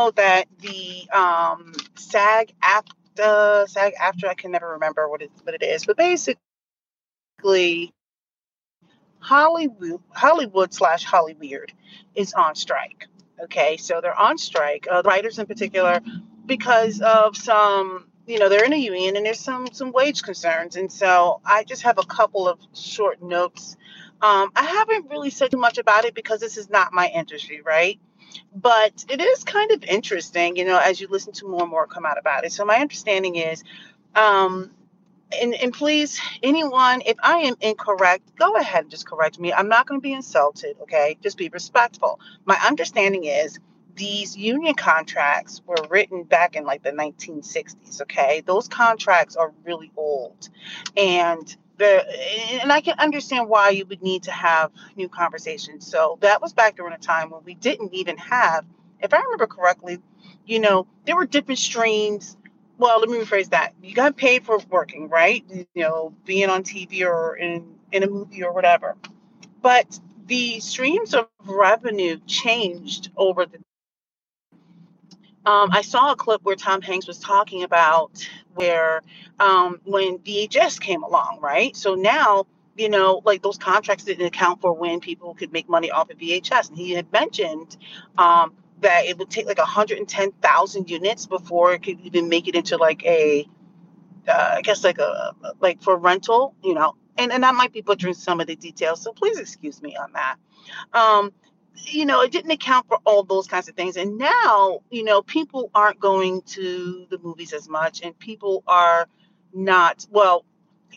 know that the um, SAG after SAG-AFTRA I can never remember what it what it is, but basically Hollywood Hollywood slash Hollyweird is on strike. Okay, so they're on strike. Uh, writers in particular, because of some you know they're in a union and there's some some wage concerns and so i just have a couple of short notes um, i haven't really said too much about it because this is not my industry right but it is kind of interesting you know as you listen to more and more come out about it. So my understanding is um, and, and please anyone if i am incorrect go ahead and just correct me. I'm not going to be insulted okay? Just be respectful. My understanding is these union contracts were written back in like the 1960s okay? Those contracts are really old. And and i can understand why you would need to have new conversations. So that was back during a time when we didn't even have if i remember correctly you know there were different streams. Well let me rephrase that. You got paid for working right? You know being on tv or in in a movie or whatever. But the streams of revenue changed over the um, I saw a clip where Tom Hanks was talking about where um, when VHS came along, right? So now, you know, like those contracts didn't account for when people could make money off of VHS. And he had mentioned um, that it would take like 110,000 units before it could even make it into like a, uh, I guess like a, like for rental, you know, and, and I might be butchering some of the details. So please excuse me on that. You know, it didn't account for all those kinds of things. And now, you know, people aren't going to the movies as much and people are not, well,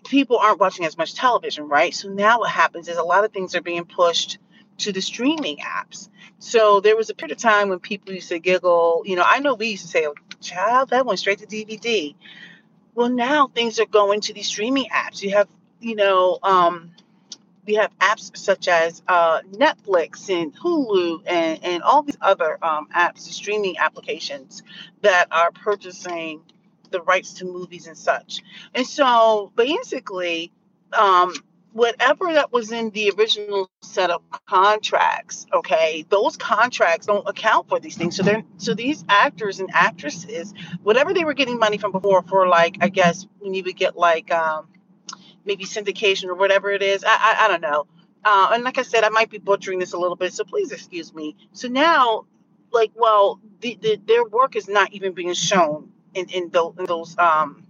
people aren't watching as much television, right? So now what happens is a lot of things are being pushed to the streaming apps. So there was a period of time when people used to giggle, you know, I know we used to say, child, that went straight to DVD. Well, now things are going to these streaming apps. You have, you know, um, we have apps such as uh, Netflix and Hulu and, and all these other um, apps, streaming applications that are purchasing the rights to movies and such. And so basically, um, whatever that was in the original set of contracts, okay, those contracts don't account for these things. So they're so these actors and actresses, whatever they were getting money from before for like, I guess when you would get like um, maybe syndication or whatever it is. I, I, I don't know. Uh, and like I said, I might be butchering this a little bit, so please excuse me. So now, like, well, the, the, their work is not even being shown in, in, those, in those um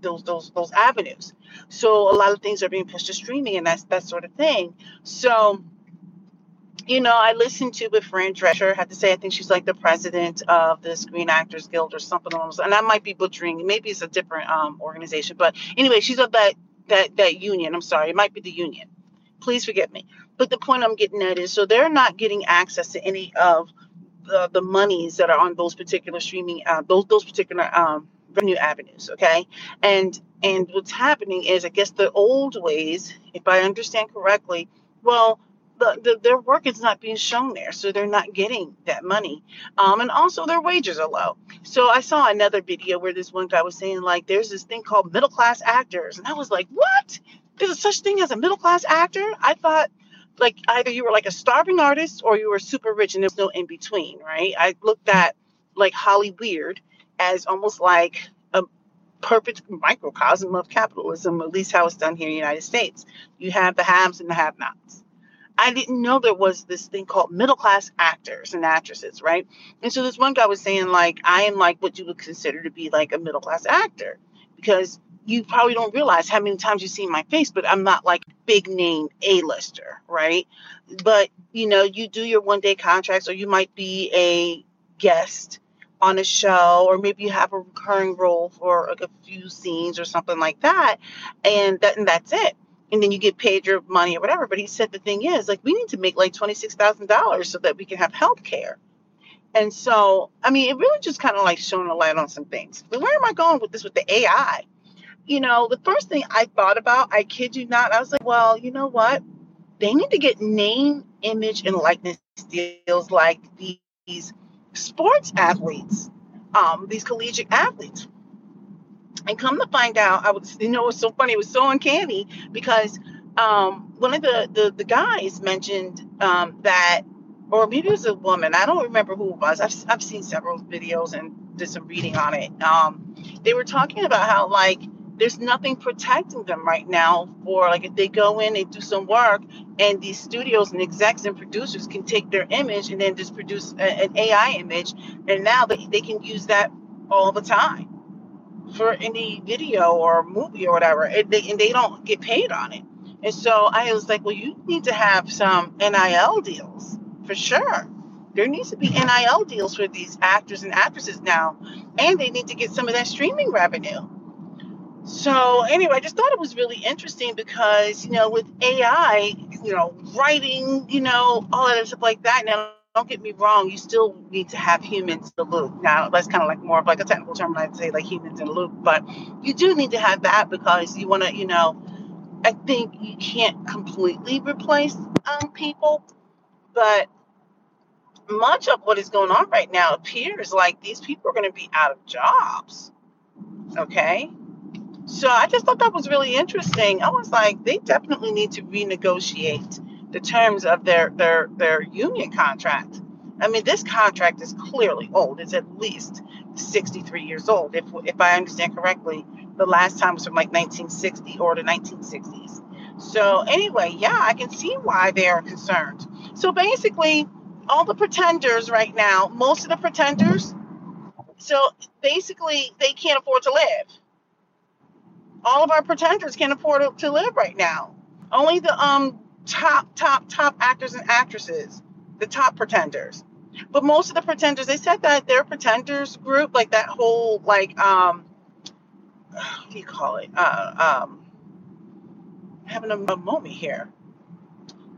those those those avenues. So a lot of things are being pushed to streaming and that's that sort of thing. So you know, I listened to with Fran Drescher. I have to say, I think she's like the president of the Screen Actors Guild or something. And I might be butchering. Maybe it's a different um, organization, but anyway, she's of that that that union. I'm sorry, it might be the union. Please forgive me. But the point I'm getting at is so they're not getting access to any of the, the monies that are on those particular streaming uh, those those particular um, revenue avenues. Okay, and and what's happening is I guess the old ways, if I understand correctly, well. The, the, their work is not being shown there, so they're not getting that money. Um, and also their wages are low. So I saw another video where this one guy was saying like, there's this thing called middle class actors, and I was like, what? There's a such thing as a middle class actor? I thought like either you were like a starving artist or you were super rich, and there's no in between, right? I looked at like Hollyweird as almost like a perfect microcosm of capitalism, at least how it's done here in the United States. You have the haves and the have-nots. I didn't know there was this thing called middle class actors and actresses, right? And so this one guy was saying, like, I am like what you would consider to be like a middle class actor because you probably don't realize how many times you see my face, but I'm not like big name A-lister, right? But you know, you do your one day contracts, or you might be a guest on a show, or maybe you have a recurring role for like a few scenes or something like that, and that and that's it and then you get paid your money or whatever. But he said the thing is, like, we need to make like twenty six thousand dollars so that we can have health care. And so, I mean, it really just kind of like shone a light on some things. But where am I going with this with the AI? You know, the first thing I thought about, I kid you not, I was like, well, you know what? They need to get name, image, and likeness deals like these sports athletes, um, these collegiate athletes. And come to find out, I was, you know, it was so funny. It was so uncanny because um, one of the, the, the guys mentioned um, that or maybe it was a woman. I don't remember who it was. I've, I've seen several videos and did some reading on it. Um, they were talking about how like there's nothing protecting them right now for like if they go in and do some work and these studios and execs and producers can take their image and then just produce a, an AI image and now they, they can use that all the time for any video or movie or whatever and they, and they don't get paid on it. And so I was like, well, you need to have some NIL deals for sure. There needs to be NIL deals for these actors and actresses now, and they need to get some of that streaming revenue. So anyway, I just thought it was really interesting because you know with AI, you know, writing, you know, all that stuff like that. Now, don't get me wrong, you still need to have humans in the loop. Now, that's kind of like more of like a technical term. I'd say like humans in the loop, but you do need to have that because you want to, you know, I think you can't completely replace um, people, but much of what is going on right now appears like these people are going to be out of jobs. Okay. So I just thought that was really interesting. I was like, they definitely need to renegotiate the terms of their their their union contract. I mean, this contract is clearly old. It's at least 63 years old, if if I understand correctly. The last time was from like 1960 or the 1960s. So anyway, yeah, I can see why they are concerned. So basically, all the pretenders right now, most of the pretenders, so basically they can't afford to live. All of our pretenders can't afford to live right now. Only the um top, top, top actors and actresses, the top pretenders. But most of the pretenders, they said that their pretenders group, like that whole like um what do you call it? Uh um having a, a moment here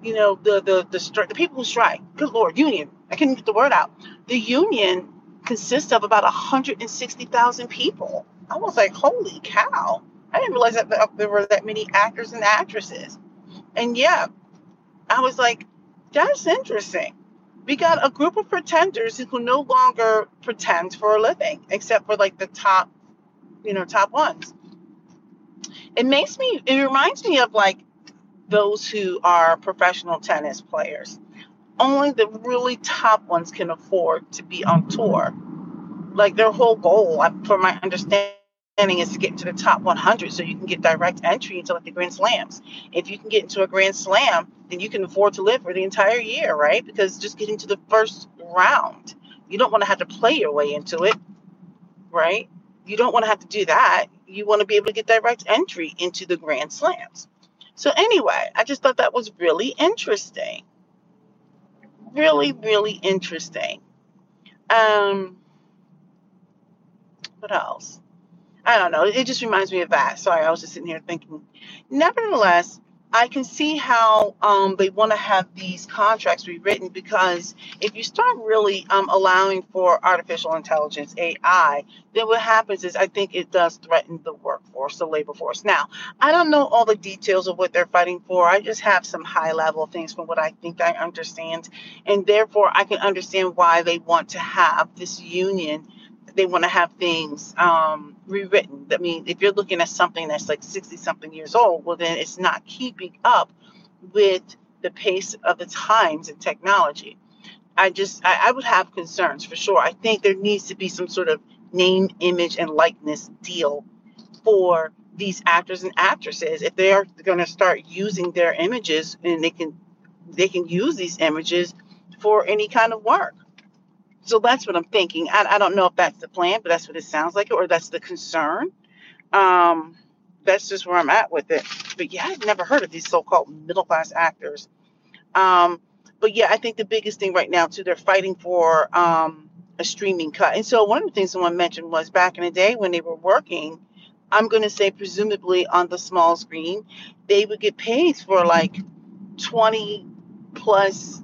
you know, the the the, stri- the people who strike. Good Lord, union. I couldn't get the word out. The union consists of about 160,000 people. I was like, holy cow! I didn't realize that there were that many actors and actresses. And yeah, I was like, that's interesting. We got a group of pretenders who no longer pretend for a living, except for like the top, you know, top ones. It makes me, it reminds me of like those who are professional tennis players. Only the really top ones can afford to be on tour. Like their whole goal, for my understanding, is to get into the top 100 so you can get direct entry into like the Grand Slams. If you can get into a Grand Slam, then you can afford to live for the entire year, right? Because just getting to the first round, you don't want to have to play your way into it, right? You don't want to have to do that. You want to be able to get direct entry into the Grand Slams. So, anyway, I just thought that was really interesting. Really, really interesting. Um, what else? I don't know. It just reminds me of that. Sorry, I was just sitting here thinking. Nevertheless, I can see how um, they want to have these contracts rewritten because if you start really um, allowing for artificial intelligence, AI, then what happens is I think it does threaten the workforce, the labor force. Now, I don't know all the details of what they're fighting for. I just have some high level things from what I think I understand. And therefore, I can understand why they want to have this union they want to have things um, rewritten. I mean, if you're looking at something that's like 60 something years old, well, then it's not keeping up with the pace of the times and technology. I just, I, I would have concerns for sure. I think there needs to be some sort of name, image, and likeness deal for these actors and actresses if they are going to start using their images and they can they can use these images for any kind of work so that's what I'm thinking. I, I don't know if that's the plan, but that's what it sounds like, or that's the concern. Um, that's just where I'm at with it. But yeah, I've never heard of these so-called middle class actors. Um, but yeah, I think the biggest thing right now too, they're fighting for um, a streaming cut. And so one of the things someone mentioned was back in the day when they were working, I'm going to say presumably on the small screen, they would get paid for like 20 plus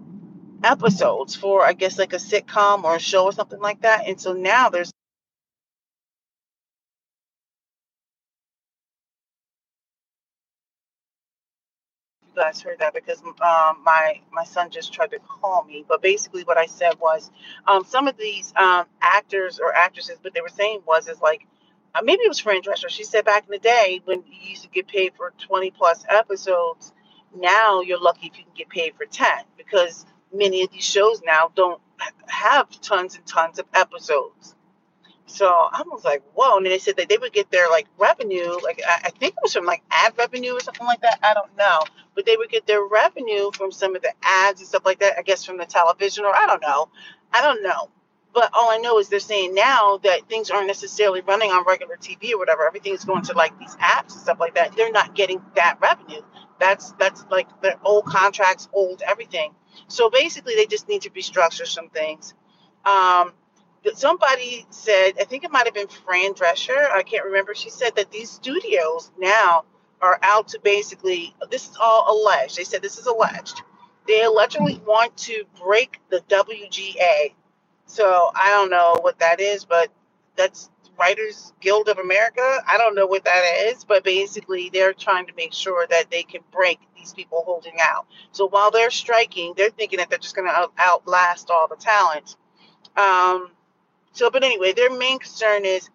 episodes for I guess like a sitcom or a show or something like that. And so now there's you guys heard that because um, my my son just tried to call me. But basically, what I said was um, some of these um, actors or actresses, what they were saying was is like uh, maybe it was Fran Drescher. She said back in the day when you used to get paid for 20 plus episodes, now you're lucky if you can get paid for 10 because many of these shows now don't have tons and tons of episodes. So I was like, whoa. And then they said that they would get their like revenue, like I, I think it was from like ad revenue or something like that. I don't know. But they would get their revenue from some of the ads and stuff like that, I guess from the television or I don't know. I don't know. But all I know is they're saying now that things aren't necessarily running on regular TV or whatever. Everything's going to like these apps and stuff like that. They're not getting that revenue. That's that's like their old contracts, old everything. So basically, they just need to restructure some things. Um, somebody said, I think it might have been Fran Drescher, I can't remember. She said that these studios now are out to basically, this is all alleged. They said this is alleged. They allegedly want to break the WGA. So I don't know what that is, but that's Writers Guild of America. I don't know what that is, but basically they're trying to make sure that they can break these people holding out. So while they're striking, they're thinking that they're just going to outlast all the talent. Um, so, but anyway, their main concern is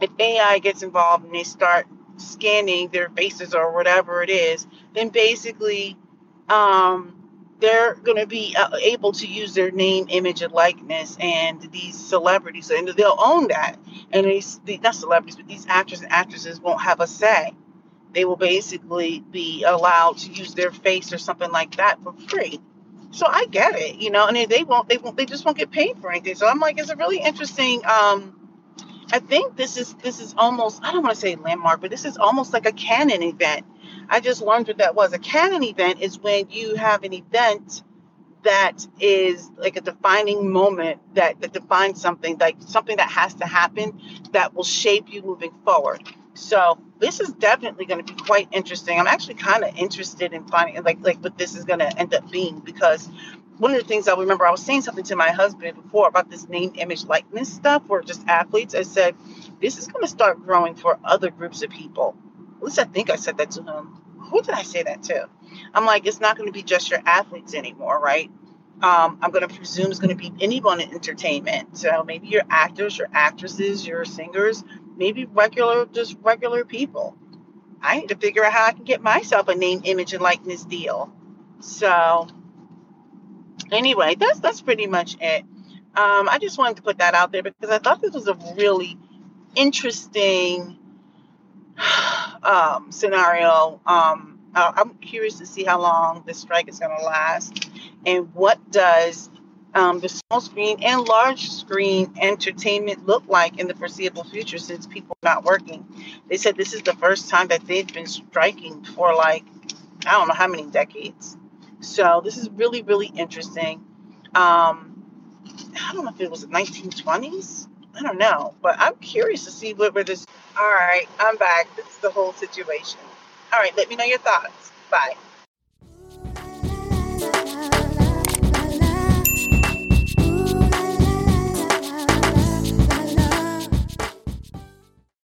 if AI gets involved and they start scanning their faces or whatever it is, then basically um, they're going to be uh, able to use their name, image, and likeness, and these celebrities, and they'll own that. And these, not celebrities, but these actors and actresses won't have a say. They will basically be allowed to use their face or something like that for free. So I get it, you know, and they won't, they won't, they just won't get paid for anything. So I'm like, it's a really interesting. Um, I think this is this is almost I don't want to say landmark, but this is almost like a canon event. I just learned what that was. A canon event is when you have an event that is like a defining moment that, that defines something, like something that has to happen that will shape you moving forward. So this is definitely going to be quite interesting. I'm actually kind of interested in finding like like what this is going to end up being because one of the things I remember I was saying something to my husband before about this name, image, likeness stuff, or just athletes. I said this is going to start growing for other groups of people. At least I think I said that to him. Who did I say that to? I'm like, it's not going to be just your athletes anymore, right? Um, I'm going to presume it's going to be anyone in entertainment. So maybe your actors, your actresses, your singers, maybe regular, just regular people. I need to figure out how I can get myself a name, image, and likeness deal. So, anyway, that's that's pretty much it. Um, I just wanted to put that out there because I thought this was a really interesting um, scenario. Um, I'm curious to see how long this strike is going to last, and what does um, the small screen and large screen entertainment look like in the foreseeable future since people are not working. They said this is the first time that they've been striking for like, I don't know how many decades. So this is really, really interesting. Um, I don't know if it was the 1920s. I don't know, but I'm curious to see what where this. All right, I'm back. This is the whole situation. All right, let me know your thoughts. Bye.